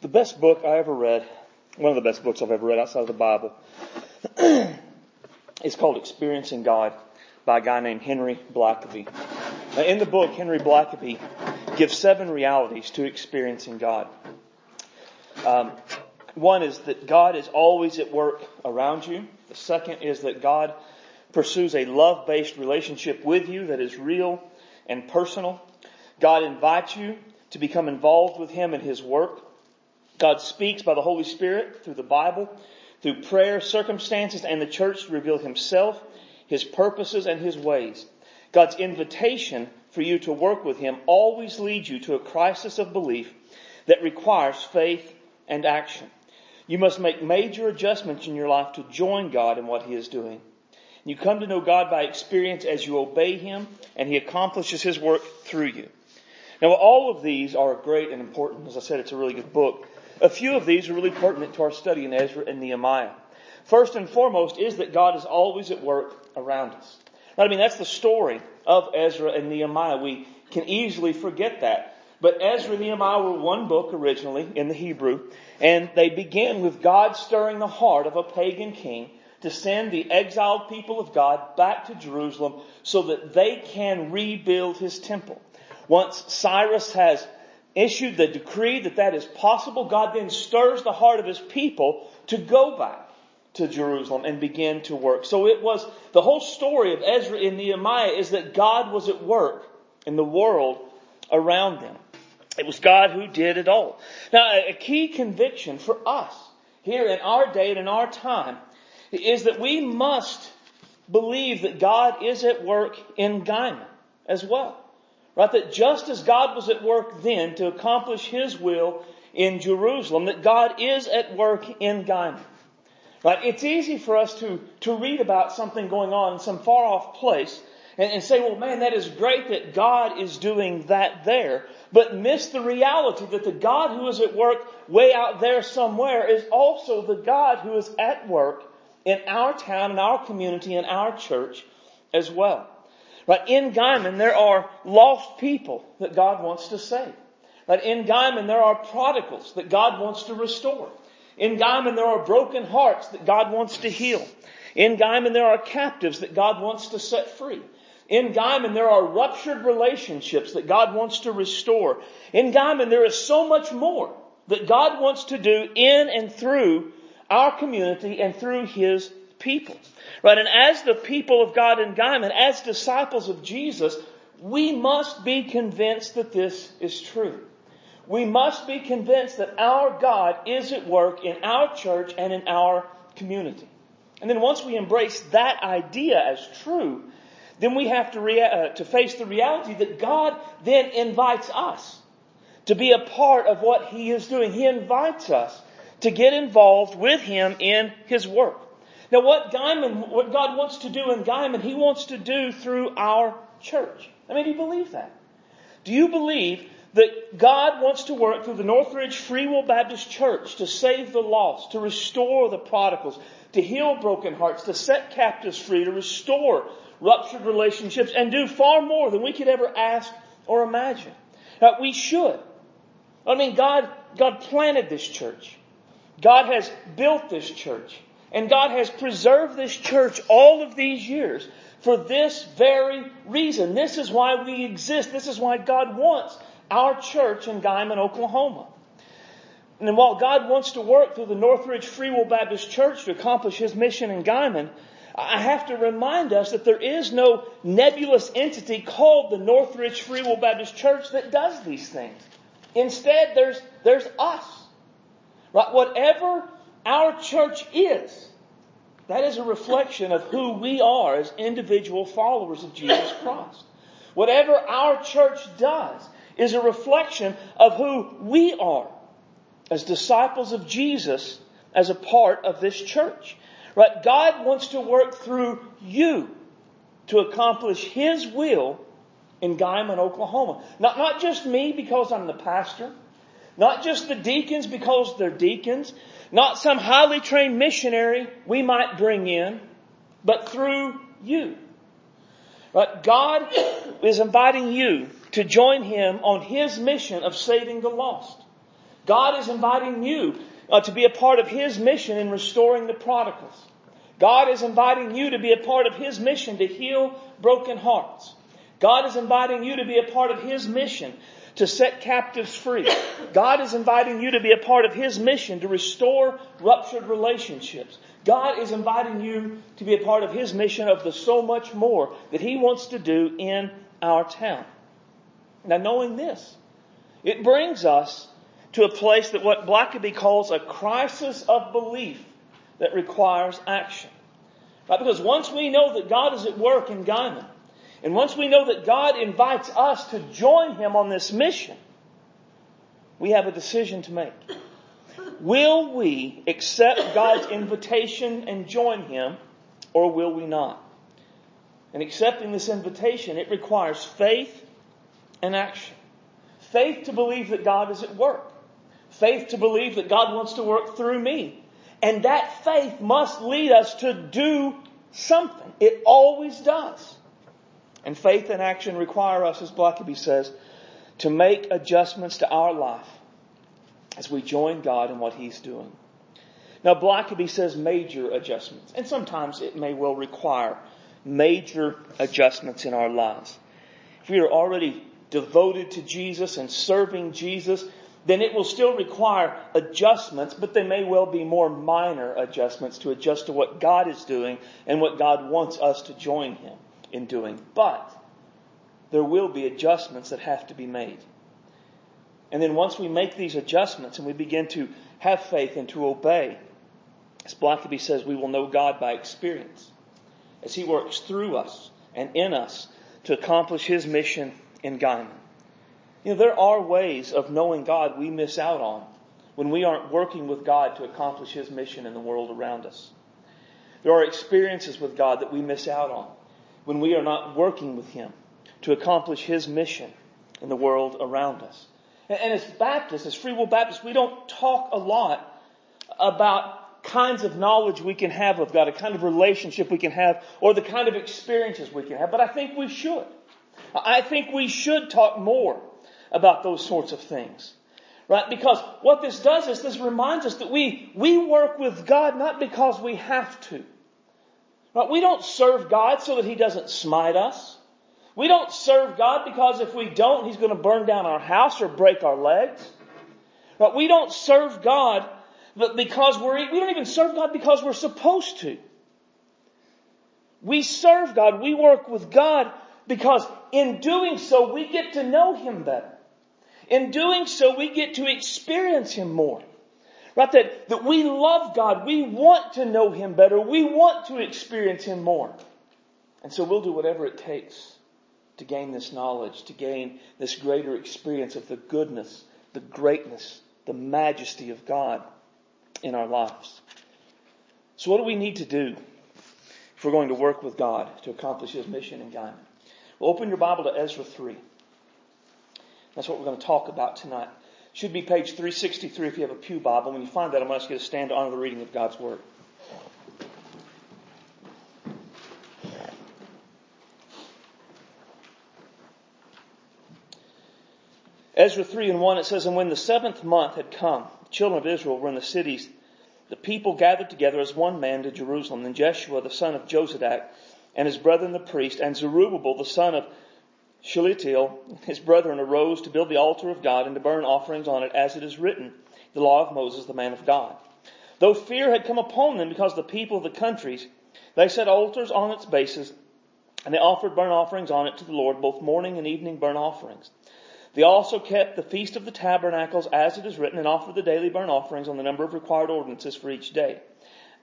The best book I ever read, one of the best books I've ever read outside of the Bible, is called Experiencing God by a guy named Henry Blackaby. Now, in the book, Henry Blackaby gives seven realities to experiencing God. Um, one is that God is always at work around you. The second is that God pursues a love-based relationship with you that is real and personal. God invites you to become involved with Him in His work. God speaks by the Holy Spirit through the Bible, through prayer, circumstances, and the church to reveal Himself, His purposes, and His ways. God's invitation for you to work with Him always leads you to a crisis of belief that requires faith and action. You must make major adjustments in your life to join God in what He is doing. You come to know God by experience as you obey Him and He accomplishes His work through you. Now all of these are great and important. As I said, it's a really good book. A few of these are really pertinent to our study in Ezra and Nehemiah. First and foremost is that God is always at work around us. Now, I mean, that's the story of Ezra and Nehemiah. We can easily forget that. But Ezra and Nehemiah were one book originally in the Hebrew, and they begin with God stirring the heart of a pagan king to send the exiled people of God back to Jerusalem so that they can rebuild his temple. Once Cyrus has issued the decree that that is possible, God then stirs the heart of his people to go back to Jerusalem and begin to work. So it was, the whole story of Ezra and Nehemiah is that God was at work in the world around them. It was God who did it all. Now, a key conviction for us here in our day and in our time is that we must believe that God is at work in Guymon as well. Right? That just as God was at work then to accomplish His will in Jerusalem, that God is at work in Guymon. Right? It's easy for us to, to read about something going on in some far off place and, and say, well man, that is great that God is doing that there, but miss the reality that the God who is at work way out there somewhere is also the God who is at work in our town, in our community, in our church as well. Right? In Guymon, there are lost people that God wants to save. Right? In Guymon, there are prodigals that God wants to restore. In Guymon, there are broken hearts that God wants to heal. In Guymon, there are captives that God wants to set free. In Guymon, there are ruptured relationships that God wants to restore. In Guymon, there is so much more that God wants to do in and through our community and through His people. Right? And as the people of God in Guymon, as disciples of Jesus, we must be convinced that this is true. We must be convinced that our God is at work in our church and in our community. And then once we embrace that idea as true, then we have to, rea- uh, to face the reality that God then invites us to be a part of what He is doing. He invites us to get involved with Him in His work. Now what Guymon, what God wants to do in Guymon, He wants to do through our church. I mean, do you believe that? Do you believe that God wants to work through the Northridge Free Will Baptist Church to save the lost, to restore the prodigals, to heal broken hearts, to set captives free, to restore ruptured relationships, and do far more than we could ever ask or imagine. Now, we should. I mean, God, God planted this church. God has built this church. And God has preserved this church all of these years for this very reason. This is why we exist. This is why God wants our church in Guymon, Oklahoma. And while God wants to work through the Northridge Free Will Baptist Church to accomplish His mission in Guymon, I have to remind us that there is no nebulous entity called the Northridge Free Will Baptist Church that does these things. Instead, there's, there's us. Right? Whatever our church is, that is a reflection of who we are as individual followers of Jesus Christ. Whatever our church does is a reflection of who we are as disciples of Jesus as a part of this church. Right? God wants to work through you to accomplish His will in Guymon, Oklahoma. Not, not just me because I'm the pastor. Not just the deacons because they're deacons. Not some highly trained missionary we might bring in, but through you. Right? God is inviting you to join Him on His mission of saving the lost. God is inviting you uh, to be a part of His mission in restoring the prodigals. God is inviting you to be a part of His mission to heal broken hearts. God is inviting you to be a part of His mission to set captives free. God is inviting you to be a part of His mission to restore ruptured relationships. God is inviting you to be a part of His mission of the so much more that He wants to do in our town. Now knowing this, it brings us to a place that what Blackaby calls a crisis of belief that requires action. Right? Because once we know that God is at work in Guymon, and once we know that God invites us to join Him on this mission, we have a decision to make. Will we accept God's invitation and join Him, or will we not? And accepting this invitation, it requires faith and action. Faith to believe that God is at work. Faith to believe that God wants to work through me. And that faith must lead us to do something. It always does. And faith and action require us, as Blackaby says, to make adjustments to our life as we join God in what He's doing. Now, Blackaby says major adjustments, and sometimes it may well require major adjustments in our lives. If we are already devoted to Jesus and serving Jesus, then it will still require adjustments, but they may well be more minor adjustments to adjust to what God is doing and what God wants us to join Him in doing. But there will be adjustments that have to be made. And then once we make these adjustments and we begin to have faith and to obey, as Blackaby says, we will know God by experience as He works through us and in us to accomplish His mission in Guymon. You know, there are ways of knowing God we miss out on when we aren't working with God to accomplish His mission in the world around us. There are experiences with God that we miss out on when we are not working with Him to accomplish His mission in the world around us. And as Baptists, as Free Will Baptists, we don't talk a lot about kinds of knowledge we can have of God, a kind of relationship we can have, or the kind of experiences we can have, but I think we should. I think we should talk more about those sorts of things. Right? Because what this does is this reminds us that we, we work with God not because we have to. Right? We don't serve God so that He doesn't smite us. We don't serve God because if we don't, He's going to burn down our house or break our legs. Right? We don't serve God but because we're, we don't even serve God because we're supposed to. We serve God, we work with God because in doing so we get to know Him better. In doing so, we get to experience Him more. Right? That, that we love God. We want to know Him better. We want to experience Him more. And so we'll do whatever it takes to gain this knowledge, to gain this greater experience of the goodness, the greatness, the majesty of God in our lives. So what do we need to do if we're going to work with God to accomplish His mission in Guymon? Well, open your Bible to Ezra 3. That's what we're going to talk about tonight. Should be page 363 if you have a Pew Bible. When you find that, I'm going to ask you to stand to honor the reading of God's Word. Ezra 3 and 1, it says, And when the seventh month had come, the children of Israel were in the cities. The people gathered together as one man to Jerusalem. And Jeshua, the son of Jozadak, and his brethren the priest, and Zerubbabel, the son of Shealtiel, his brethren, arose to build the altar of God and to burn offerings on it, as it is written, the law of Moses, the man of God. Though fear had come upon them because of the people of the countries, they set altars on its bases, and they offered burnt offerings on it to the Lord, both morning and evening burnt offerings. They also kept the feast of the tabernacles as it is written, and offered the daily burnt offerings on the number of required ordinances for each day.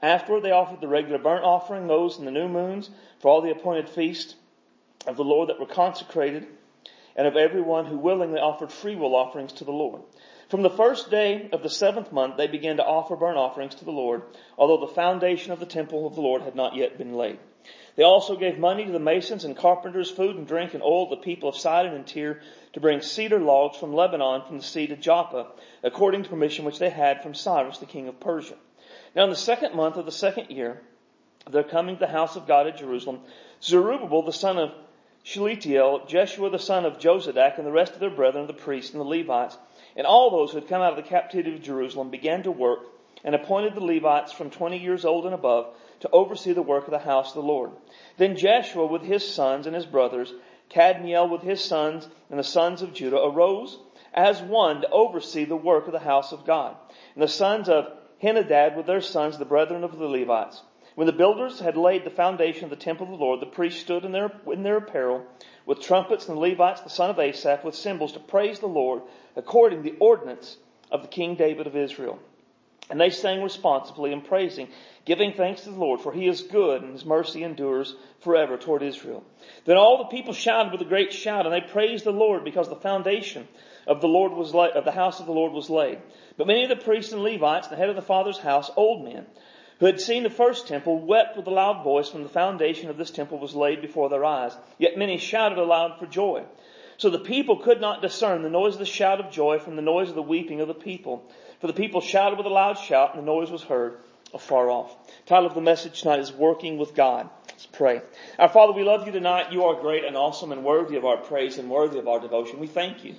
Afterward, they offered the regular burnt offering, those in the new moons, for all the appointed feasts of the Lord that were consecrated, and of everyone who willingly offered freewill offerings to the Lord. From the first day of the seventh month, they began to offer burnt offerings to the Lord, although the foundation of the temple of the Lord had not yet been laid. They also gave money to the masons and carpenters, food and drink and oil, the people of Sidon and Tyre, to bring cedar logs from Lebanon from the sea to Joppa, according to permission which they had from Cyrus, the king of Persia. Now in the second month of the second year, they're coming to the house of God at Jerusalem. Zerubbabel, the son of Shealtiel, Jeshua the son of Jozadak, and the rest of their brethren, the priests and the Levites, and all those who had come out of the captivity of Jerusalem began to work and appointed the Levites from 20 years old and above to oversee the work of the house of the Lord. Then Jeshua with his sons and his brothers, Kadmiel with his sons and the sons of Judah arose as one to oversee the work of the house of God. And the sons of Henadad with their sons, the brethren of the Levites. When the builders had laid the foundation of the temple of the Lord, the priests stood in their, in their apparel with trumpets and the Levites, the son of Asaph, with cymbals to praise the Lord according to the ordinance of the King David of Israel. And they sang responsibly and praising, giving thanks to the Lord, for he is good and his mercy endures forever toward Israel. Then all the people shouted with a great shout, and they praised the Lord because the foundation of the Lord was laid, of the house of the Lord was laid. But many of the priests and Levites, the head of the father's house, old men, who had seen the first temple, wept with a loud voice when the foundation of this temple was laid before their eyes. Yet many shouted aloud for joy. So the people could not discern the noise of the shout of joy from the noise of the weeping of the people. For the people shouted with a loud shout, and the noise was heard afar off. The title of the message tonight is Working with God. Let's pray. Our Father, we love you tonight. You are great and awesome and worthy of our praise and worthy of our devotion. We thank you.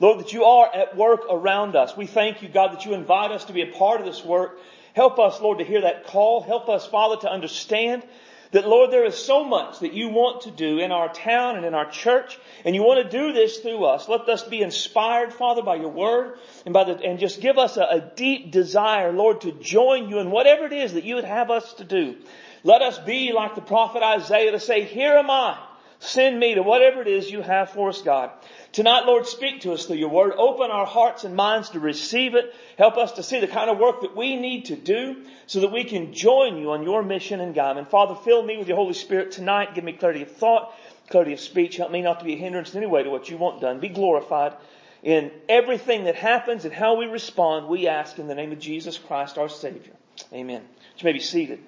Lord, that you are at work around us. We thank you, God, that you invite us to be a part of this work. Help us, Lord, to hear that call. Help us, Father, to understand that, Lord, there is so much that you want to do in our town and in our church, and you want to do this through us. Let us be inspired, Father, by your word, and by the, and just give us a, a deep desire, Lord, to join you in whatever it is that you would have us to do. Let us be like the prophet Isaiah to say, here am I. Send me to whatever it is you have for us, God. Tonight, Lord, speak to us through your word. Open our hearts and minds to receive it. Help us to see the kind of work that we need to do so that we can join you on your mission and God. And Father, fill me with your Holy Spirit tonight. Give me clarity of thought, clarity of speech. Help me not to be a hindrance in any way to what you want done. Be glorified in everything that happens and how we respond. We ask in the name of Jesus Christ, our Savior. Amen. You may be seated.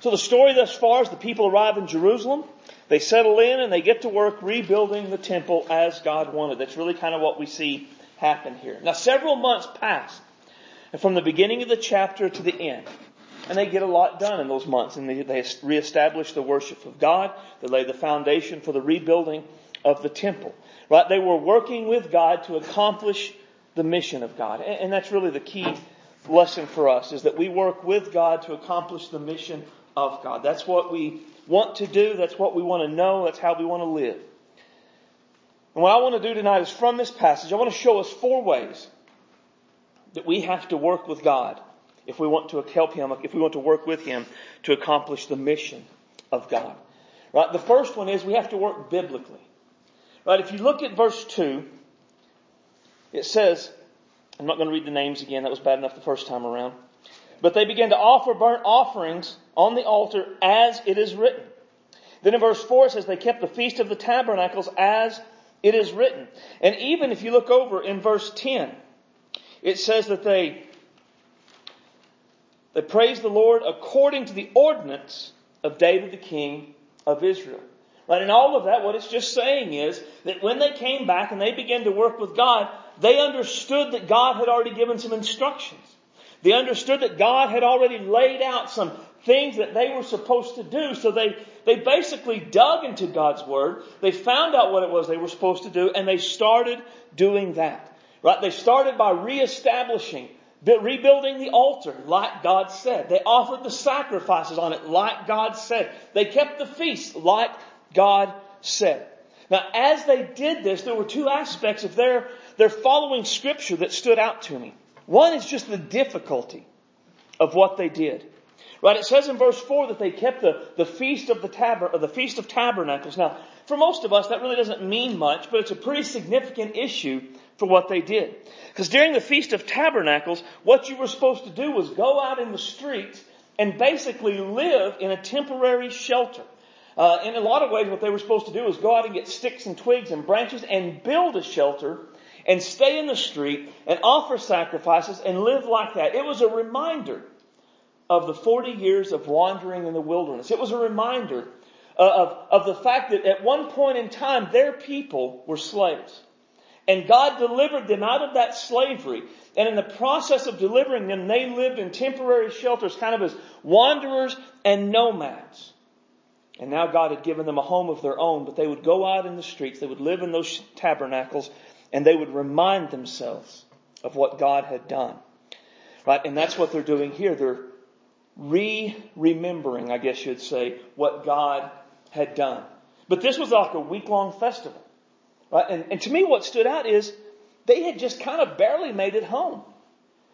So the story thus far is the people arrive in Jerusalem. They settle in and they get to work rebuilding the temple as God wanted. That's really kind of what we see happen here. Now several months pass from the beginning of the chapter to the end. And they get a lot done in those months and they, they reestablish the worship of God. They lay the foundation for the rebuilding of the temple. Right? They were working with God to accomplish the mission of God. And, and that's really the key lesson for us is that we work with God to accomplish the mission of God. That's what we want to do. That's what we want to know. That's how we want to live. And what I want to do tonight is from this passage, I want to show us four ways that we have to work with God if we want to help Him, if we want to work with Him to accomplish the mission of God. Right? The first one is we have to work biblically. Right? If you look at verse 2, it says, I'm not going to read the names again, that was bad enough the first time around. But they began to offer burnt offerings on the altar as it is written. Then in verse 4 it says they kept the feast of the tabernacles as it is written. And even if you look over in verse 10, it says that they, they praised the Lord according to the ordinance of David the king of Israel. Right? In all of that, what it's just saying is that when they came back and they began to work with God, they understood that God had already given some instructions. They understood that God had already laid out some things that they were supposed to do. So they, they basically dug into God's Word. They found out what it was they were supposed to do and they started doing that. Right? They started by reestablishing, rebuilding the altar like God said. They offered the sacrifices on it like God said. They kept the feast like God said. Now, as they did this, there were two aspects of their, their following scripture that stood out to me. One is just the difficulty of what they did. Right? It says in verse 4 that they kept the, the feast of the tab- the feast of tabernacles. Now, for most of us, that really doesn't mean much, but it's a pretty significant issue for what they did. Because during the feast of tabernacles, what you were supposed to do was go out in the streets and basically live in a temporary shelter. Uh, in a lot of ways, what they were supposed to do was go out and get sticks and twigs and branches and build a shelter and stay in the street and offer sacrifices and live like that. It was a reminder of the 40 years of wandering in the wilderness. It was a reminder uh, of, of the fact that at one point in time, their people were slaves. And God delivered them out of that slavery. And in the process of delivering them, they lived in temporary shelters, kind of as wanderers and nomads. And now God had given them a home of their own, but they would go out in the streets, they would live in those tabernacles, and they would remind themselves of what God had done. Right? And that's what they're doing here. They're re-remembering, I guess you'd say, what God had done. But this was like a week-long festival. Right? And, and to me what stood out is they had just kind of barely made it home.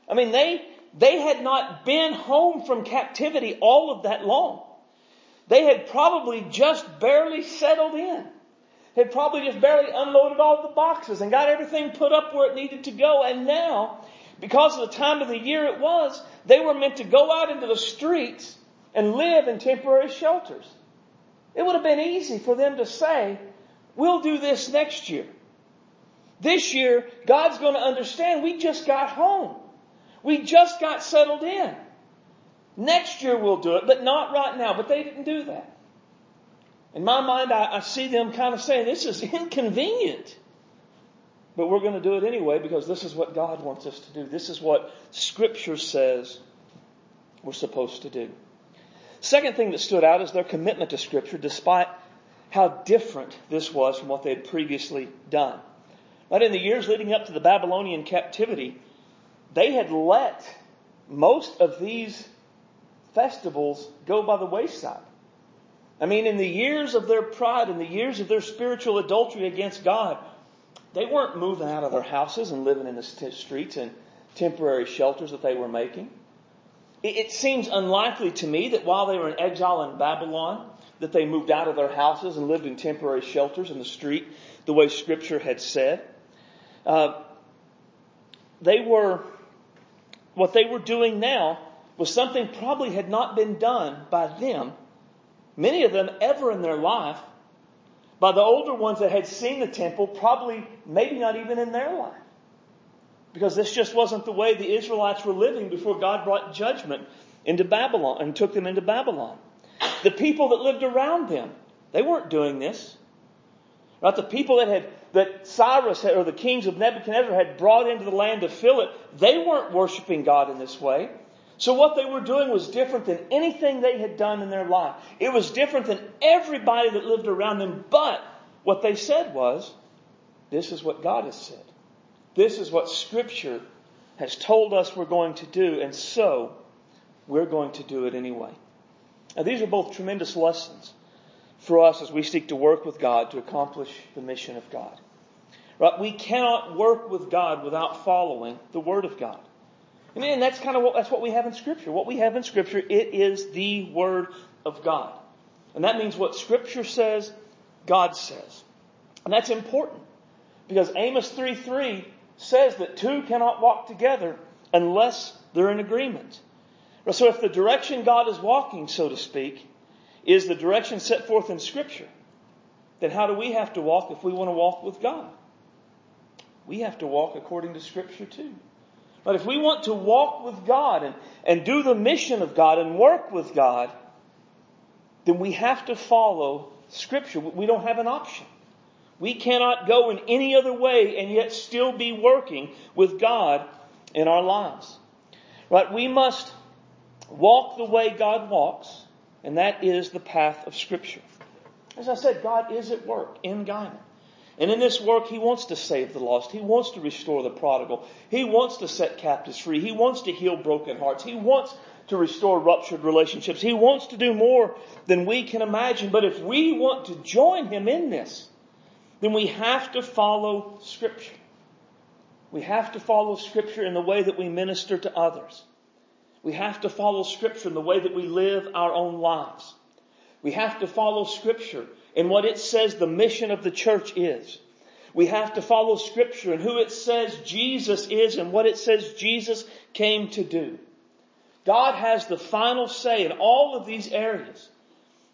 I mean, they, they had not been home from captivity all of that long. They had probably just barely settled in. Had probably just barely unloaded all the boxes and got everything put up where it needed to go. And now, because of the time of the year it was, they were meant to go out into the streets and live in temporary shelters. It would have been easy for them to say, we'll do this next year. This year, God's going to understand we just got home. We just got settled in. Next year we'll do it, but not right now. But they didn't do that. In my mind, I, I see them kind of saying, this is inconvenient. But we're going to do it anyway because this is what God wants us to do. This is what Scripture says we're supposed to do. Second thing that stood out is their commitment to Scripture, despite how different this was from what they had previously done. But in the years leading up to the Babylonian captivity, they had let most of these festivals go by the wayside. I mean, in the years of their pride, in the years of their spiritual adultery against God, they weren't moving out of their houses and living in the streets and temporary shelters that they were making. It seems unlikely to me that while they were in exile in Babylon, that they moved out of their houses and lived in temporary shelters in the street, the way Scripture had said. Uh, they were what they were doing now was something probably had not been done by them, many of them ever in their life, by the older ones that had seen the temple, probably maybe not even in their life. Because this just wasn't the way the Israelites were living before God brought judgment into Babylon and took them into Babylon. The people that lived around them, they weren't doing this. Right? The people that had that Cyrus had, or the kings of Nebuchadnezzar had brought into the land fill it, they weren't worshiping God in this way. So what they were doing was different than anything they had done in their life. It was different than everybody that lived around them, but what they said was, this is what God has said. This is what scripture has told us we're going to do, and so we're going to do it anyway. Now these are both tremendous lessons for us as we seek to work with God to accomplish the mission of God. Right? We cannot work with God without following the Word of God. I mean, and that's kind of what, that's what we have in Scripture. What we have in Scripture, it is the Word of God. And that means what Scripture says, God says. And that's important. Because Amos 3.3 says that two cannot walk together unless they're in agreement. So if the direction God is walking, so to speak, is the direction set forth in Scripture, then how do we have to walk if we want to walk with God? We have to walk according to Scripture too. But if we want to walk with God and, and do the mission of God and work with God, then we have to follow Scripture. We don't have an option. We cannot go in any other way and yet still be working with God in our lives. Right? We must walk the way God walks and that is the path of Scripture. As I said, God is at work in Guymon. And in this work, He wants to save the lost. He wants to restore the prodigal. He wants to set captives free. He wants to heal broken hearts. He wants to restore ruptured relationships. He wants to do more than we can imagine. But if we want to join Him in this, then we have to follow Scripture. We have to follow Scripture in the way that we minister to others. We have to follow Scripture in the way that we live our own lives. We have to follow Scripture in what it says the mission of the church is. We have to follow Scripture and who it says Jesus is and what it says Jesus came to do. God has the final say in all of these areas.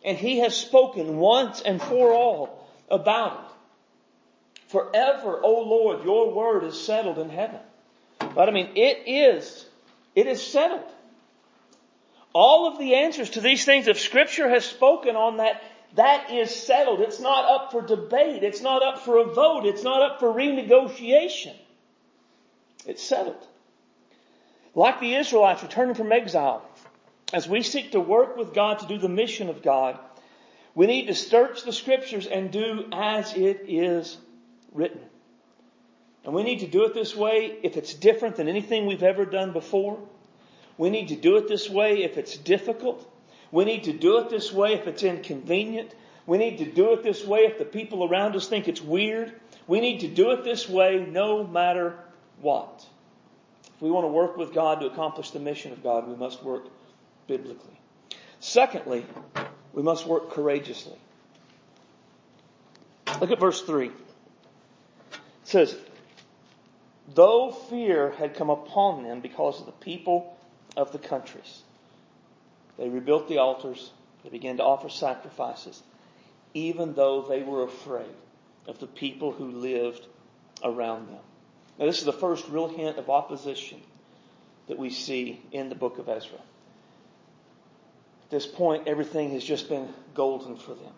And He has spoken once and for all about it. Forever, O Lord, your word is settled in heaven. But I mean, it is, it is settled. All of the answers to these things, if Scripture has spoken on that, that is settled. It's not up for debate. It's not up for a vote. It's not up for renegotiation. It's settled. Like the Israelites returning from exile, as we seek to work with God to do the mission of God, We need to search the scriptures and do as it is written. And we need to do it this way if it's different than anything we've ever done before. We need to do it this way if it's difficult. We need to do it this way if it's inconvenient. We need to do it this way if the people around us think it's weird. We need to do it this way no matter what. If we want to work with God to accomplish the mission of God, we must work biblically. Secondly, we must work courageously. Look at verse 3. It says, Though fear had come upon them because of the people of the countries, they rebuilt the altars, they began to offer sacrifices, even though they were afraid of the people who lived around them. Now, this is the first real hint of opposition that we see in the book of Ezra. At this point, everything has just been golden for them.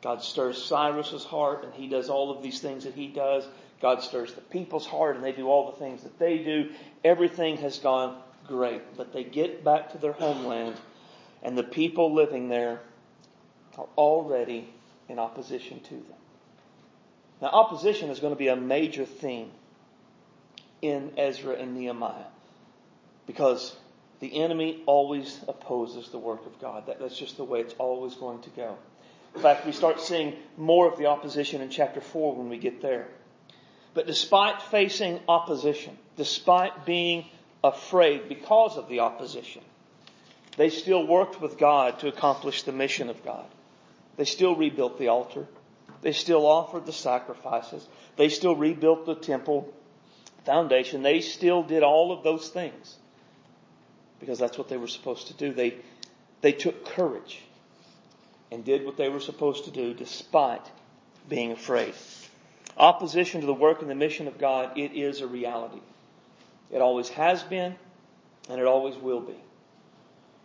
God stirs Cyrus's heart, and he does all of these things that he does. God stirs the people's heart, and they do all the things that they do. Everything has gone great. But they get back to their homeland, and the people living there are already in opposition to them. Now, opposition is going to be a major theme in Ezra and Nehemiah because the enemy always opposes the work of God. That, that's just the way it's always going to go. In fact, we start seeing more of the opposition in chapter 4 when we get there. But despite facing opposition, despite being afraid because of the opposition, they still worked with God to accomplish the mission of God. They still rebuilt the altar. They still offered the sacrifices. They still rebuilt the temple foundation. They still did all of those things because that's what they were supposed to do. They, they took courage and did what they were supposed to do despite being afraid. Opposition to the work and the mission of God, it is a reality. It always has been and it always will be.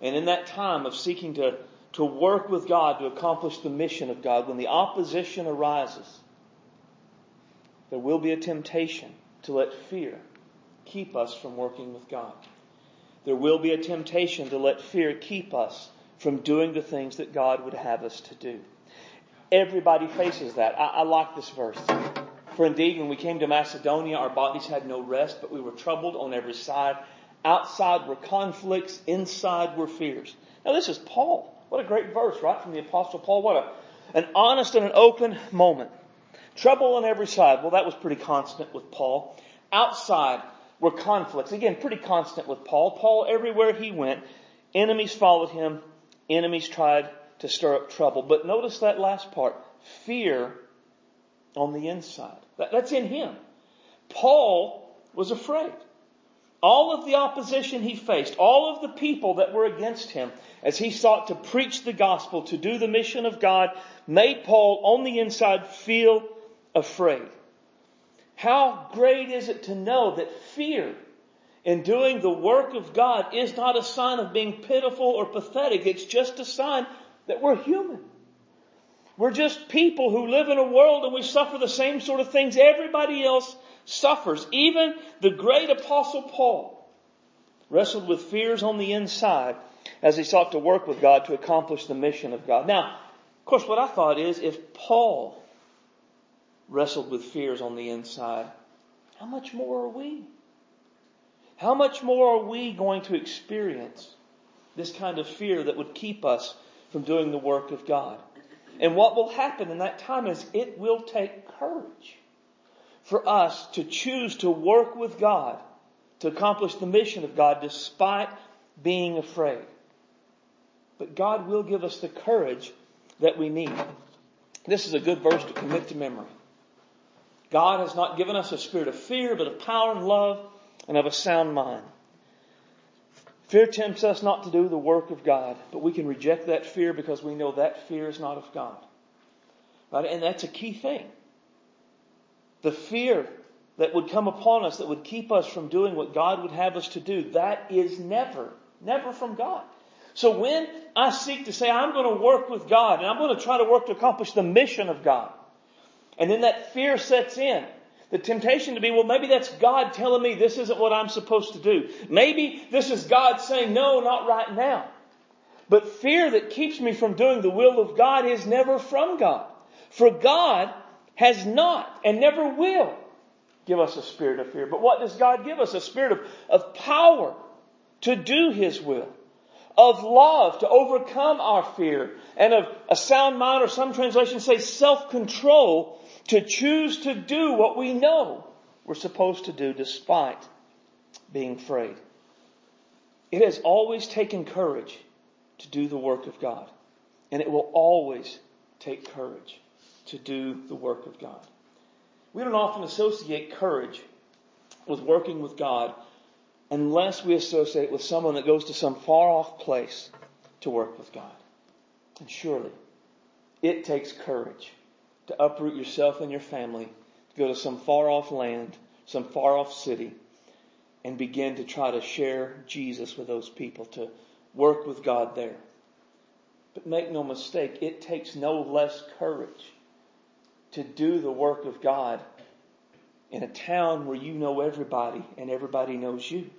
And in that time of seeking to to work with God to accomplish the mission of God, when the opposition arises, there will be a temptation to let fear keep us from working with God. There will be a temptation to let fear keep us from doing the things that God would have us to do. Everybody faces that. I, I like this verse. For indeed, when we came to Macedonia, our bodies had no rest, but we were troubled on every side. Outside were conflicts, inside were fears. Now this is Paul. What a great verse, right, from the Apostle Paul. What a, an honest and an open moment. Trouble on every side. Well, that was pretty constant with Paul. Outside were conflicts. Again, pretty constant with Paul. Paul, everywhere he went, enemies followed him. Enemies tried to stir up trouble. But notice that last part. Fear on the inside. That, that's in him. Paul was afraid. All of the opposition he faced, all of the people that were against him, as he sought to preach the gospel, to do the mission of God, made Paul on the inside feel afraid. How great is it to know that fear in doing the work of God is not a sign of being pitiful or pathetic. It's just a sign that we're human. We're just people who live in a world and we suffer the same sort of things everybody else suffers. Even the great apostle Paul wrestled with fears on the inside as he sought to work with God to accomplish the mission of God. Now, of course, what I thought is if Paul wrestled with fears on the inside, how much more are we? How much more are we going to experience this kind of fear that would keep us from doing the work of God? And what will happen in that time is it will take courage for us to choose to work with God to accomplish the mission of God despite being afraid. But God will give us the courage that we need. This is a good verse to commit to memory. God has not given us a spirit of fear, but of power and love and of a sound mind. Fear tempts us not to do the work of God, but we can reject that fear because we know that fear is not of God. Right? And that's a key thing. The fear that would come upon us that would keep us from doing what God would have us to do, that is never, never from God. So when I seek to say, I'm going to work with God and I'm going to try to work to accomplish the mission of God, and then that fear sets in, the temptation to be, well, maybe that's God telling me this isn't what I'm supposed to do. Maybe this is God saying, no, not right now. But fear that keeps me from doing the will of God is never from God. For God has not and never will give us a spirit of fear. But what does God give us? A spirit of, of power to do His will, of love to overcome our fear, and of a sound mind, or some translations say self-control to choose to do what we know we're supposed to do despite being afraid. It has always taken courage to do the work of God. And it will always take courage to do the work of God. We don't often associate courage with working with God unless we associate it with someone that goes to some far off place to work with God. And surely it takes courage to uproot yourself and your family, to go to some far off land, some far off city, and begin to try to share Jesus with those people, to work with God there. But make no mistake, it takes no less courage to do the work of God in a town where you know everybody and everybody knows you.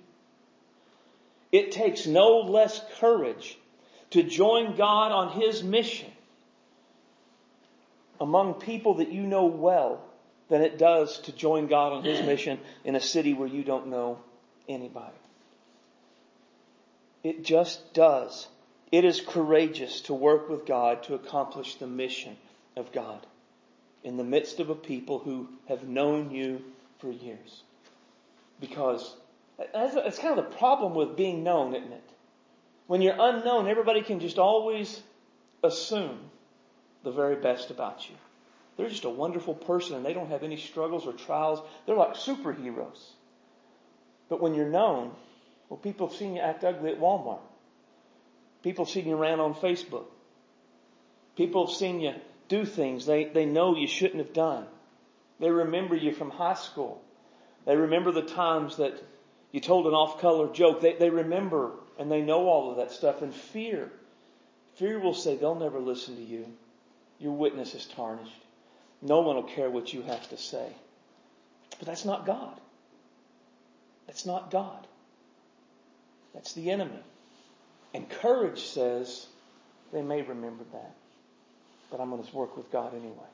It takes no less courage to join God on His mission among people that you know well than it does to join God on His mission in a city where you don't know anybody. It just does. It is courageous to work with God to accomplish the mission of God in the midst of a people who have known you for years. Because it's kind of the problem with being known, isn't it? When you're unknown, everybody can just always assume the very best about you. They're just a wonderful person and they don't have any struggles or trials. They're like superheroes. But when you're known, well, people have seen you act ugly at Walmart. People have seen you rant on Facebook. People have seen you do things they, they know you shouldn't have done. They remember you from high school. They remember the times that you told an off color joke. They, they remember and they know all of that stuff. And fear, fear will say they'll never listen to you. Your witness is tarnished. No one will care what you have to say. But that's not God. That's not God. That's the enemy. And courage says, they may remember that, but I'm going to work with God anyway.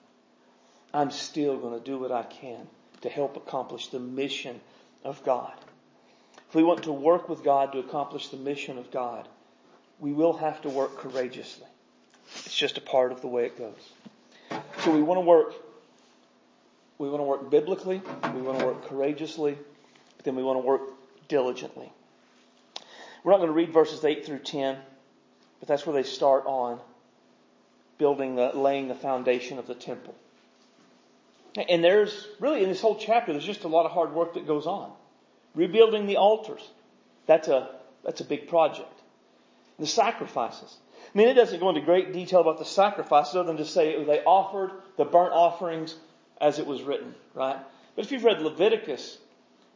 I'm still going to do what I can to help accomplish the mission of God. If we want to work with God to accomplish the mission of God, we will have to work courageously. It's just a part of the way it goes. So we want to work, we want to work biblically, we want to work courageously, then we want to work diligently. We're not going to read verses 8 through 10, but that's where they start on building the, laying the foundation of the temple. And there's really in this whole chapter, there's just a lot of hard work that goes on. Rebuilding the altars. That's a, that's a big project. The sacrifices. I mean, it doesn't go into great detail about the sacrifices other than to say they offered the burnt offerings as it was written, right? But if you've read Leviticus,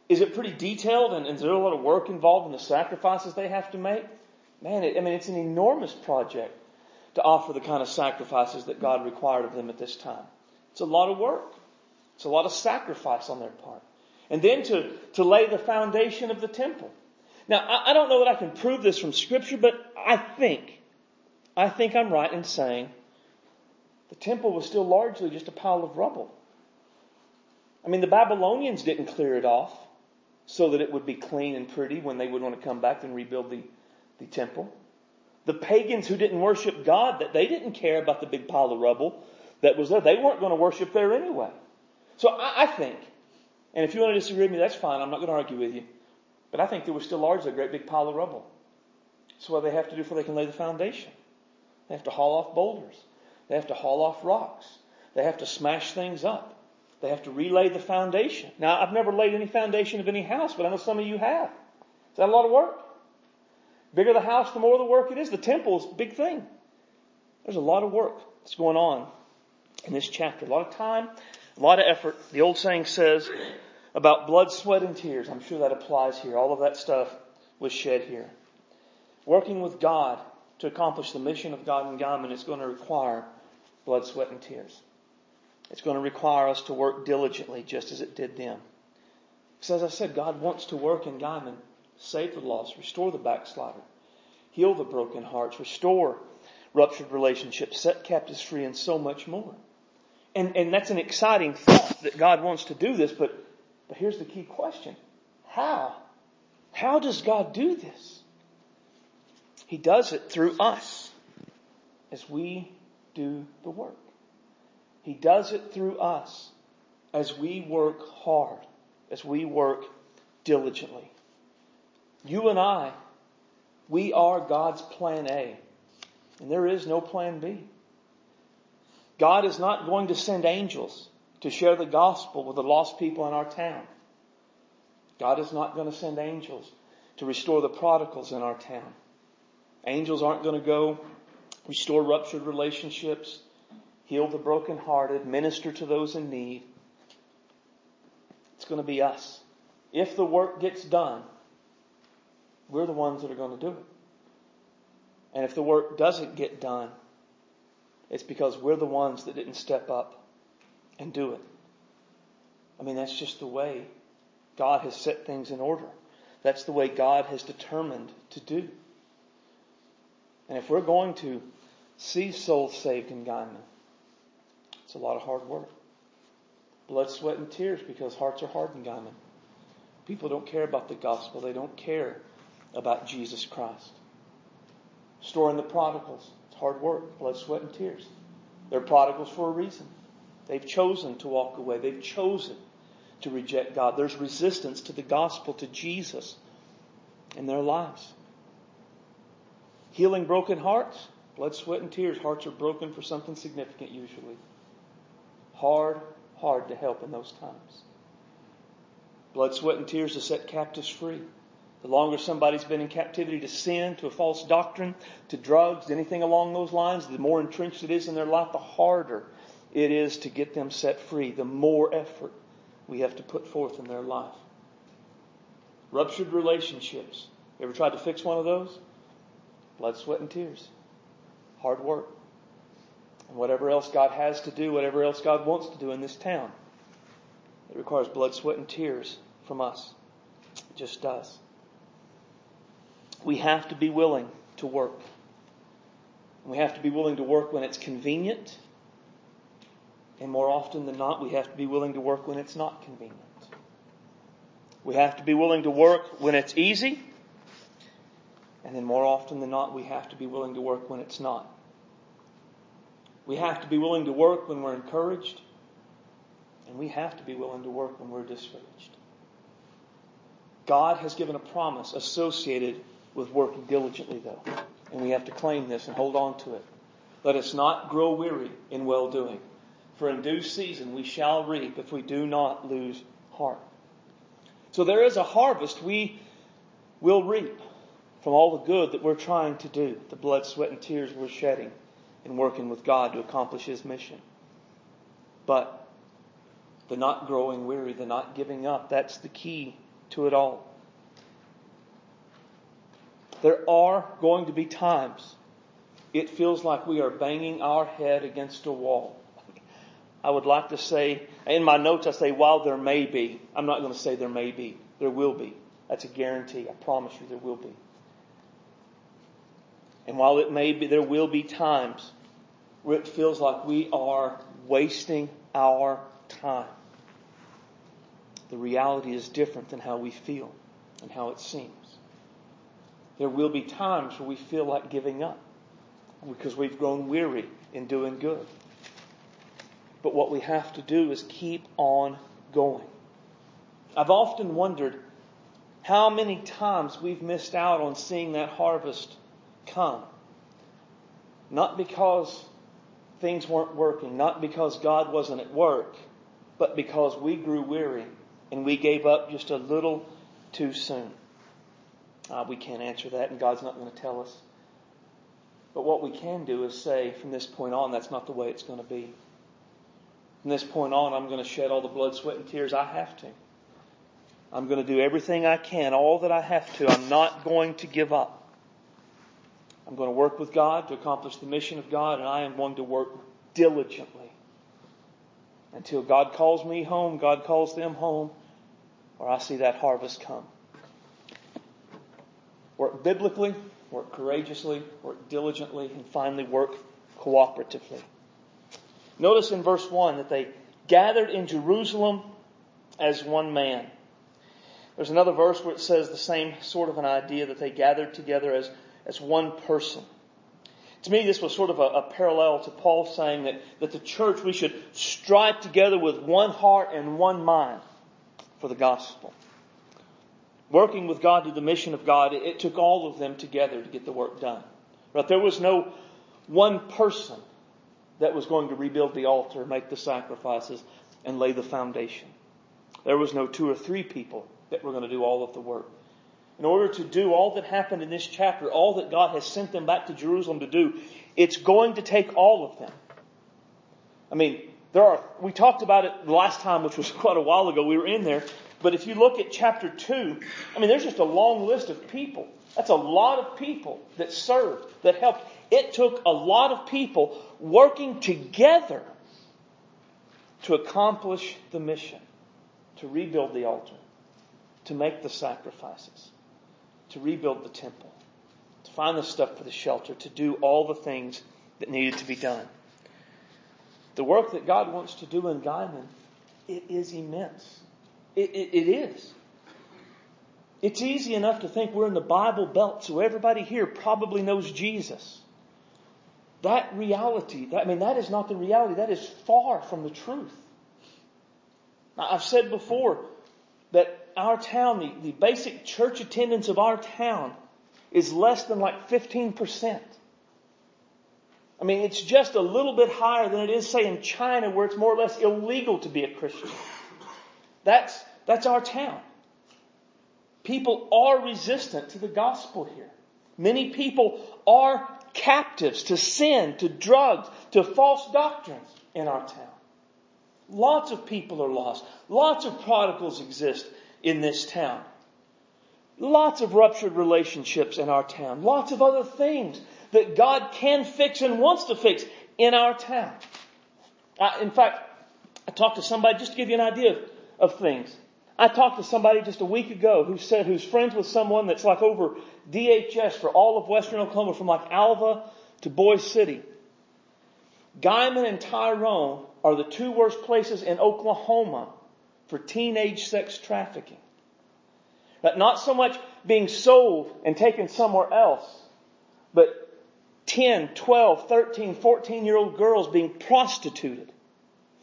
is it pretty detailed and, and is there a lot of work involved in the sacrifices they have to make? Man, it, I mean, it's an enormous project to offer the kind of sacrifices that God required of them at this time. It's a lot of work. It's a lot of sacrifice on their part. And then to, to lay the foundation of the temple. Now, I, I don't know that I can prove this from scripture, but I think, I think I'm right in saying the temple was still largely just a pile of rubble. I mean, the Babylonians didn't clear it off so that it would be clean and pretty when they would want to come back and rebuild the, the temple. The pagans who didn't worship God, that they didn't care about the big pile of rubble that was there. They weren't going to worship there anyway. So I, I think, and if you want to disagree with me, that's fine. I'm not going to argue with you. But I think there was still largely a great big pile of rubble. That's what they have to do before they can lay the foundation. They have to haul off boulders. They have to haul off rocks. They have to smash things up. They have to relay the foundation. Now, I've never laid any foundation of any house, but I know some of you have. Is that a lot of work? Bigger the house, the more the work it is. The temple is a big thing. There's a lot of work that's going on in this chapter. A lot of time, a lot of effort. The old saying says about blood, sweat, and tears. I'm sure that applies here. All of that stuff was shed here. Working with God to accomplish the mission of God in Guymon is going to require blood, sweat, and tears. It's going to require us to work diligently just as it did them. Because as I said, God wants to work in Guymon, save the lost, restore the backslider. heal the broken hearts, restore ruptured relationships, set captives free, and so much more. And, and that's an exciting thought that God wants to do this, but, but here's the key question. How? How does God do this? He does it through us as we do the work. He does it through us as we work hard, as we work diligently. You and I, we are God's plan A, and there is no plan B. God is not going to send angels to share the gospel with the lost people in our town. God is not going to send angels to restore the prodigals in our town. Angels aren't going to go restore ruptured relationships, heal the brokenhearted, minister to those in need. It's going to be us. If the work gets done, we're the ones that are going to do it. And if the work doesn't get done, it's because we're the ones that didn't step up and do it. I mean, that's just the way God has set things in order. That's the way God has determined to do. And if we're going to see souls saved in Guymon, it's a lot of hard work. Blood, sweat, and tears because hearts are hard in Guymon. People don't care about the gospel. They don't care about Jesus Christ. Storing the prodigals. It's hard work, blood, sweat, and tears. They're prodigals for a reason. They've chosen to walk away. They've chosen to reject God. There's resistance to the gospel, to Jesus in their lives. Healing broken hearts, blood, sweat, and tears. Hearts are broken for something significant usually. Hard, hard to help in those times. Blood, sweat, and tears to set captives free. The longer somebody's been in captivity to sin, to a false doctrine, to drugs, anything along those lines, the more entrenched it is in their life, the harder it is to get them set free, the more effort we have to put forth in their life. Ruptured relationships. You ever tried to fix one of those? Blood, sweat, and tears. Hard work. And whatever else God has to do, whatever else God wants to do in this town, it requires blood, sweat, and tears from us. It just does. We have to be willing to work. We have to be willing to work when it's convenient. And more often than not, we have to be willing to work when it's not convenient. We have to be willing to work when it's easy. And then more often than not, we have to be willing to work when it's not. We have to be willing to work when we're encouraged. And we have to be willing to work when we're discouraged. God has given a promise associated with working diligently, though. And we have to claim this and hold on to it. Let us not grow weary in well doing. For in due season we shall reap if we do not lose heart. So there is a harvest we will reap from all the good that we're trying to do, the blood, sweat, and tears we're shedding in working with God to accomplish His mission. But the not growing weary, the not giving up, that's the key to it all. There are going to be times it feels like we are banging our head against a wall. I would like to say, in my notes I say, while there may be, I'm not going to say there may be, there will be. That's a guarantee. I promise you there will be. And while it may be, there will be times where it feels like we are wasting our time. The reality is different than how we feel and how it seems. There will be times where we feel like giving up because we've grown weary in doing good. But what we have to do is keep on going. I've often wondered how many times we've missed out on seeing that harvest come. Not because things weren't working, not because God wasn't at work, but because we grew weary and we gave up just a little too soon. Uh, we can't answer that, and God's not going to tell us. But what we can do is say, from this point on, that's not the way it's going to be. From this point on, I'm going to shed all the blood, sweat, and tears I have to. I'm going to do everything I can, all that I have to. I'm not going to give up. I'm going to work with God to accomplish the mission of God, and I am going to work diligently until God calls me home, God calls them home, or I see that harvest come. Work biblically, work courageously, work diligently, and finally work cooperatively. Notice in verse 1 that they gathered in Jerusalem as one man. There's another verse where it says the same sort of an idea that they gathered together as, as one person. To me, this was sort of a, a, parallel to Paul saying that, that the church, we should strive together with one heart and one mind for the gospel. Working with God to the mission of God, it, took all of them together to get the work done. Right? There was no one person that was going to rebuild the altar, make the sacrifices, and lay the foundation. There was no two or three people that were going to do all of the work. In order to do all that happened in this chapter, all that God has sent them back to Jerusalem to do, it's going to take all of them. I mean, there are, we talked about it the last time, which was quite a while ago. We were in there. But if you look at chapter 2, I mean, there's just a long list of people. That's a lot of people that served, that helped. It took a lot of people working together to accomplish the mission, to rebuild the altar, to make the sacrifices, to rebuild the temple, to find the stuff for the shelter, to do all the things that needed to be done. The work that God wants to do in Guymon, it is immense. It, it, it is. It's easy enough to think we're in the Bible Belt, so everybody here probably knows Jesus. That reality, that, I mean, that is not the reality. That is far from the truth. Now, I've said before that our town, the, the basic church attendance of our town is less than like 15%. I mean, it's just a little bit higher than it is, say, in China where it's more or less illegal to be a Christian. That's, that's our town. People are resistant to the gospel here. Many people are captives to sin, to drugs, to false doctrines in our town. Lots of people are lost. Lots of prodigals exist in this town. Lots of ruptured relationships in our town. Lots of other things that God can fix and wants to fix in our town. In fact, I talked to somebody just to give you an idea of, of things. I talked to somebody just a week ago who said who's friends with someone that's like over DHS for all of Western Oklahoma, from like Alva to Boise City. Guymon and Tyrone are the two worst places in Oklahoma for teenage sex trafficking. But not so much being sold and taken somewhere else, but 10, 12, 13, 14 year old girls being prostituted.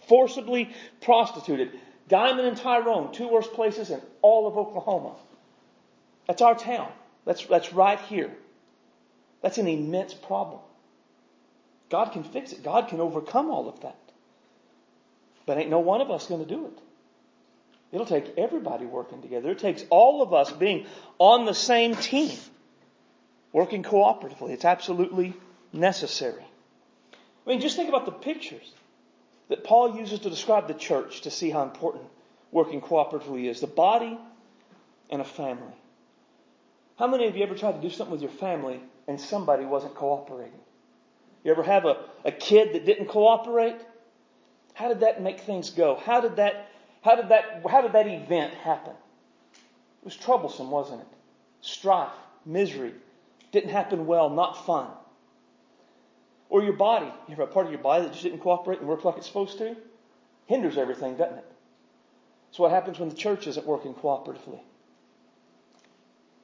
Forcibly prostituted. Guymon and Tyrone, two worst places in all of Oklahoma. That's our town. That's, that's right here. That's an immense problem. God can fix it. God can overcome all of that. But ain't no one of us going to do it. It'll take everybody working together. It takes all of us being on the same team, working cooperatively. It's absolutely necessary. I mean, just think about the pictures that Paul uses to describe the church to see how important working cooperatively is. The body and a family. How many of you ever tried to do something with your family and somebody wasn't cooperating? You ever have a, a kid that didn't cooperate? How did that make things go? How did that, how did that, how did that event happen? It was troublesome, wasn't it? Strife, misery, didn't happen well, not fun. Or your body. You have a part of your body that just didn't cooperate and work like it's supposed to? Hinders everything, doesn't it? That's what happens when the church isn't working cooperatively.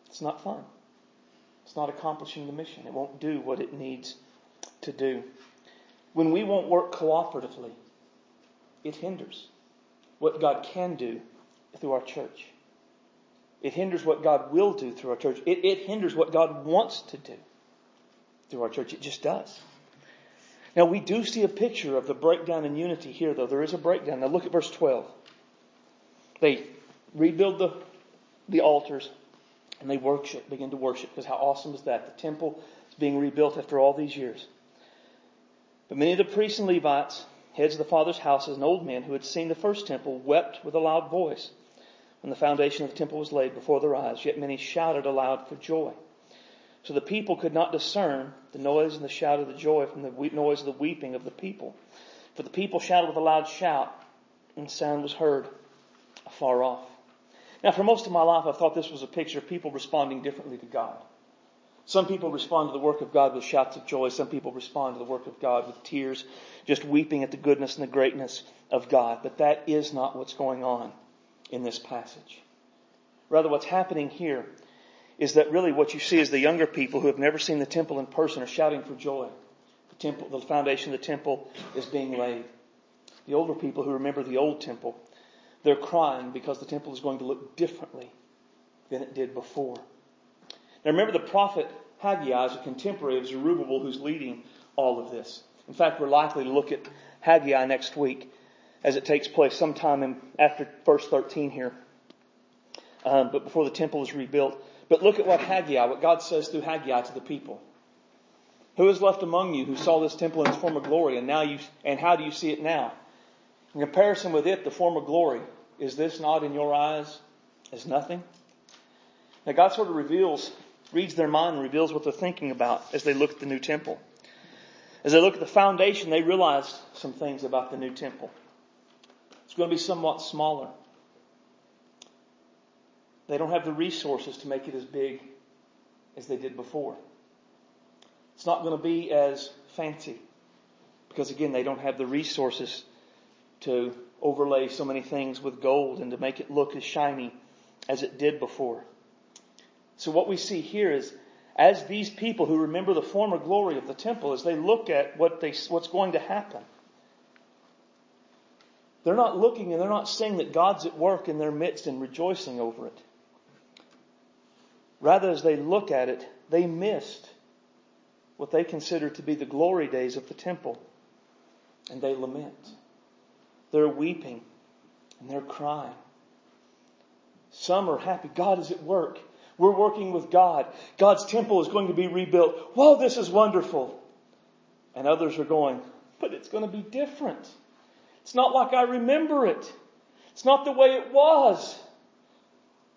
It's not fun. It's not accomplishing the mission. It won't do what it needs to do. When we won't work cooperatively, it hinders what God can do through our church. It hinders what God will do through our church. It, it hinders what God wants to do through our church. It just does. Now we do see a picture of the breakdown in unity here, though. There is a breakdown. Now look at verse 12. They rebuild the, the altars and they worship, begin to worship, because how awesome is that? The temple is being rebuilt after all these years. But many of the priests and Levites, heads of the father's houses, and old men who had seen the first temple wept with a loud voice when the foundation of the temple was laid before their eyes, yet many shouted aloud for joy. So the people could not discern the noise and the shout of the joy from the noise of the weeping of the people. For the people shouted with a loud shout, and sound was heard afar off. Now, for most of my life, I thought this was a picture of people responding differently to God. Some people respond to the work of God with shouts of joy. Some people respond to the work of God with tears, just weeping at the goodness and the greatness of God. But that is not what's going on in this passage. Rather, what's happening here is that really what you see is the younger people who have never seen the temple in person are shouting for joy. The temple, the foundation of the temple is being laid. The older people who remember the old temple, they're crying because the temple is going to look differently than it did before. Now remember the prophet Haggai is a contemporary of Zerubbabel who's leading all of this. In fact, we're likely to look at Haggai next week as it takes place sometime in, after verse 13 here. Um, but before the temple is rebuilt. But look at what Haggai, what God says through Haggai to the people. Who is left among you who saw this temple in its former glory and now you, and how do you see it now? In comparison with it, the former glory, is this not in your eyes as nothing? Now God sort of reveals, reads their mind and reveals what they're thinking about as they look at the new temple. As they look at the foundation, they realize some things about the new temple. It's going to be somewhat smaller. They don't have the resources to make it as big as they did before. It's not going to be as fancy because again, they don't have the resources to overlay so many things with gold and to make it look as shiny as it did before. So what we see here is as these people who remember the former glory of the temple, as they look at what they, what's going to happen, they're not looking and they're not seeing that God's at work in their midst and rejoicing over it. Rather, as they look at it, they missed what they consider to be the glory days of the temple. And they lament. They're weeping and they're crying. Some are happy. God is at work. We're working with God. God's temple is going to be rebuilt. Whoa, this is wonderful. And others are going, but it's going to be different. It's not like I remember it. It's not the way it was.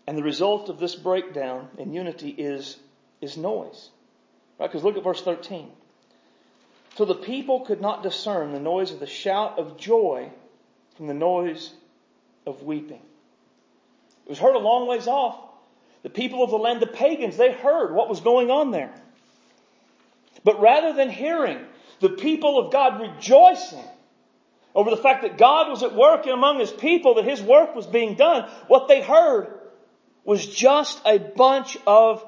And the result of this breakdown in unity is, is noise. Right? Because look at verse 13. So the people could not discern the noise of the shout of joy from the noise of weeping. It was heard a long ways off. The people of the land, the pagans, they heard what was going on there. But rather than hearing the people of God rejoicing over the fact that God was at work among His people, that His work was being done, what they heard was just a bunch of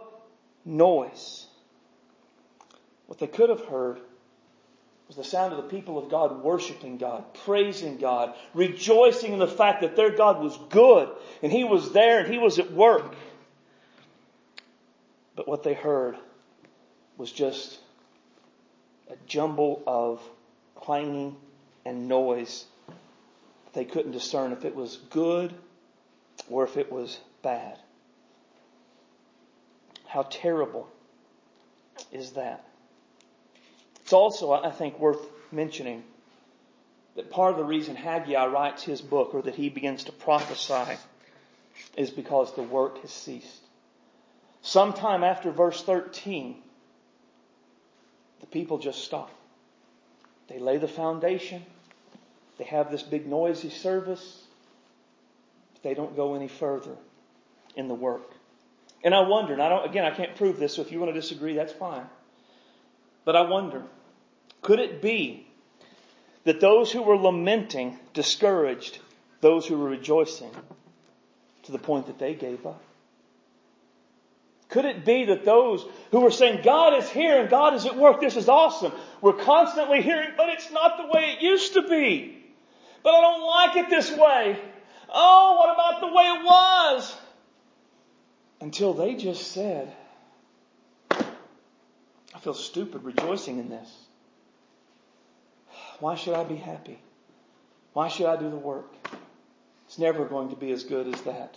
noise. What they could have heard was the sound of the people of God worshiping God, praising God, rejoicing in the fact that their God was good and He was there and He was at work. But what they heard was just a jumble of clanging and noise. They couldn't discern if it was good or if it was bad. How terrible is that? It's also, I think, worth mentioning that part of the reason Haggai writes his book or that he begins to prophesy is because the work has ceased. Sometime after verse 13, the people just stop. They lay the foundation. They have this big noisy service. But they don't go any further in the work. And I wonder, and I don't, again, I can't prove this, so if you want to disagree, that's fine. But I wonder, could it be that those who were lamenting discouraged those who were rejoicing to the point that they gave up? Could it be that those who were saying, God is here and God is at work, this is awesome, were constantly hearing, but it's not the way it used to be. But I don't like it this way. Oh, what about the way it was? Until they just said, I feel stupid rejoicing in this. Why should I be happy? Why should I do the work? It's never going to be as good as that.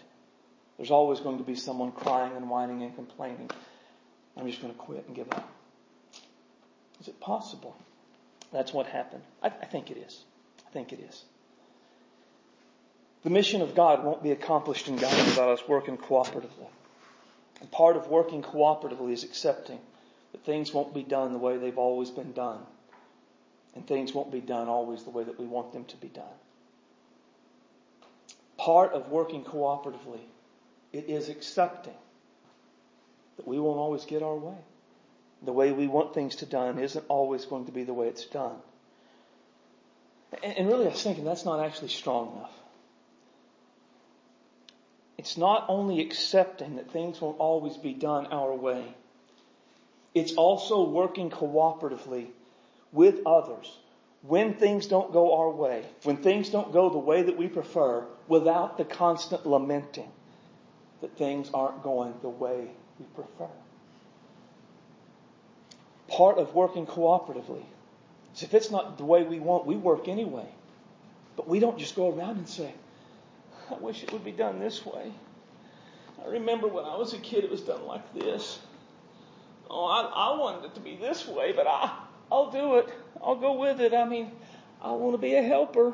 There's always going to be someone crying and whining and complaining. I'm just going to quit and give up. Is it possible? That's what happened. I, I think it is. I think it is. The mission of God won't be accomplished in God without us working cooperatively. And part of working cooperatively is accepting that things won't be done the way they've always been done. And things won't be done always the way that we want them to be done. Part of working cooperatively, it is accepting that we won't always get our way. the way we want things to done isn't always going to be the way it's done. And really, I was thinking that's not actually strong enough. It's not only accepting that things won't always be done our way. It's also working cooperatively with others when things don't go our way, when things don't go the way that we prefer, without the constant lamenting that things aren't going the way we prefer. Part of working cooperatively is if it's not the way we want, we work anyway. But we don't just go around and say, I wish it would be done this way. I remember when I was a kid, it was done like this. Oh, I, I wanted it to be this way, but I, I'll do it. I'll go with it. I mean, I want to be a helper.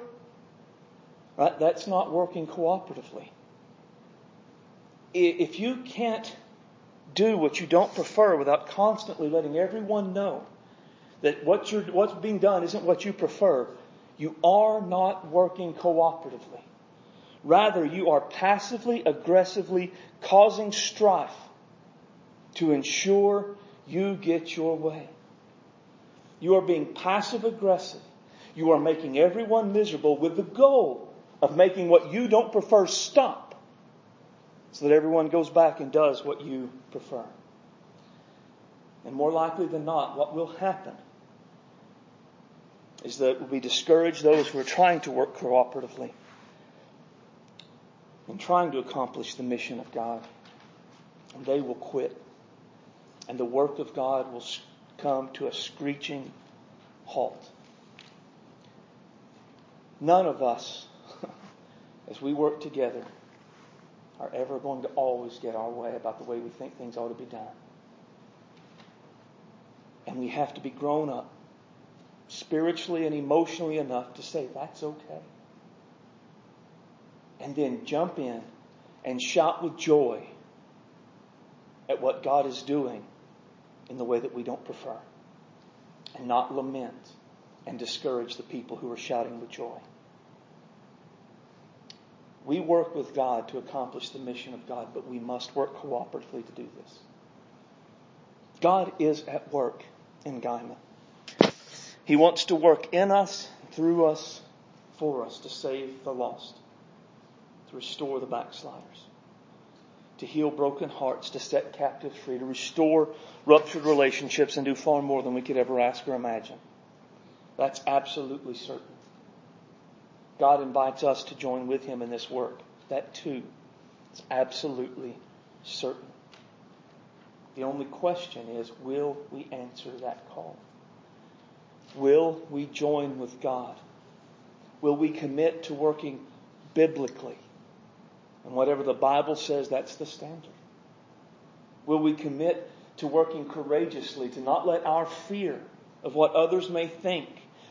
Right? That's not working cooperatively. If you can't do what you don't prefer without constantly letting everyone know that what what's being done isn't what you prefer, you are not working cooperatively. Rather, you are passively, aggressively causing strife to ensure you get your way. You are being passive aggressive. You are making everyone miserable with the goal of making what you don't prefer stop so that everyone goes back and does what you prefer. And more likely than not, what will happen is that we discourage those who are trying to work cooperatively and trying to accomplish the mission of God. And they will quit. And the work of God will come to a screeching halt. None of us, as we work together, are ever going to always get our way about the way we think things ought to be done. And we have to be grown up spiritually and emotionally enough to say, that's okay. And then jump in and shout with joy at what God is doing in the way that we don't prefer. And not lament and discourage the people who are shouting with joy. We work with God to accomplish the mission of God, but we must work cooperatively to do this. God is at work in Guymon. He wants to work in us, through us, for us to save the lost, to restore the backsliders, to heal broken hearts, to set captives free, to restore ruptured relationships, and do far more than we could ever ask or imagine. That's absolutely certain. God invites us to join with Him in this work. That too is absolutely certain. The only question is, will we answer that call? Will we join with God? Will we commit to working biblically? And whatever the Bible says, that's the standard. Will we commit to working courageously, to not let our fear of what others may think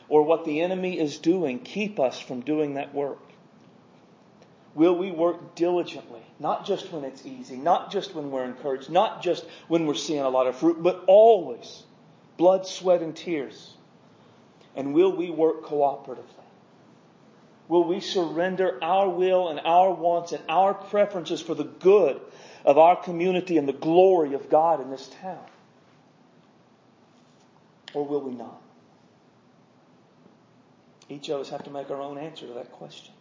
or what the enemy is doing keep us from doing that work? Will we work diligently, not just when it's easy, not just when we're encouraged, not just when we're seeing a lot of fruit, but always blood, sweat, and tears and will we work cooperatively? Will we surrender our will and our wants and our preferences for the good of our community and the glory of God in this town? Or will we not? Each of us have to make our own answer to that question.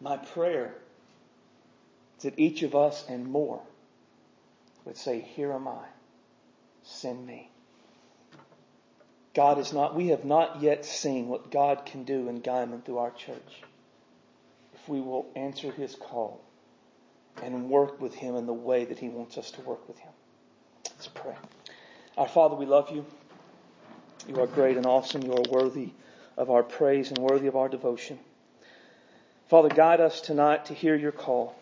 My prayer is that each of us and more would say, Here am I. Send me. God is not, we have not yet seen what God can do in Guymon through our church. If we will answer his call and work with him in the way that he wants us to work with him. Let's pray. Our Father, we love you. You are great and awesome. You are worthy of our praise and worthy of our devotion. Father, guide us tonight to hear your call.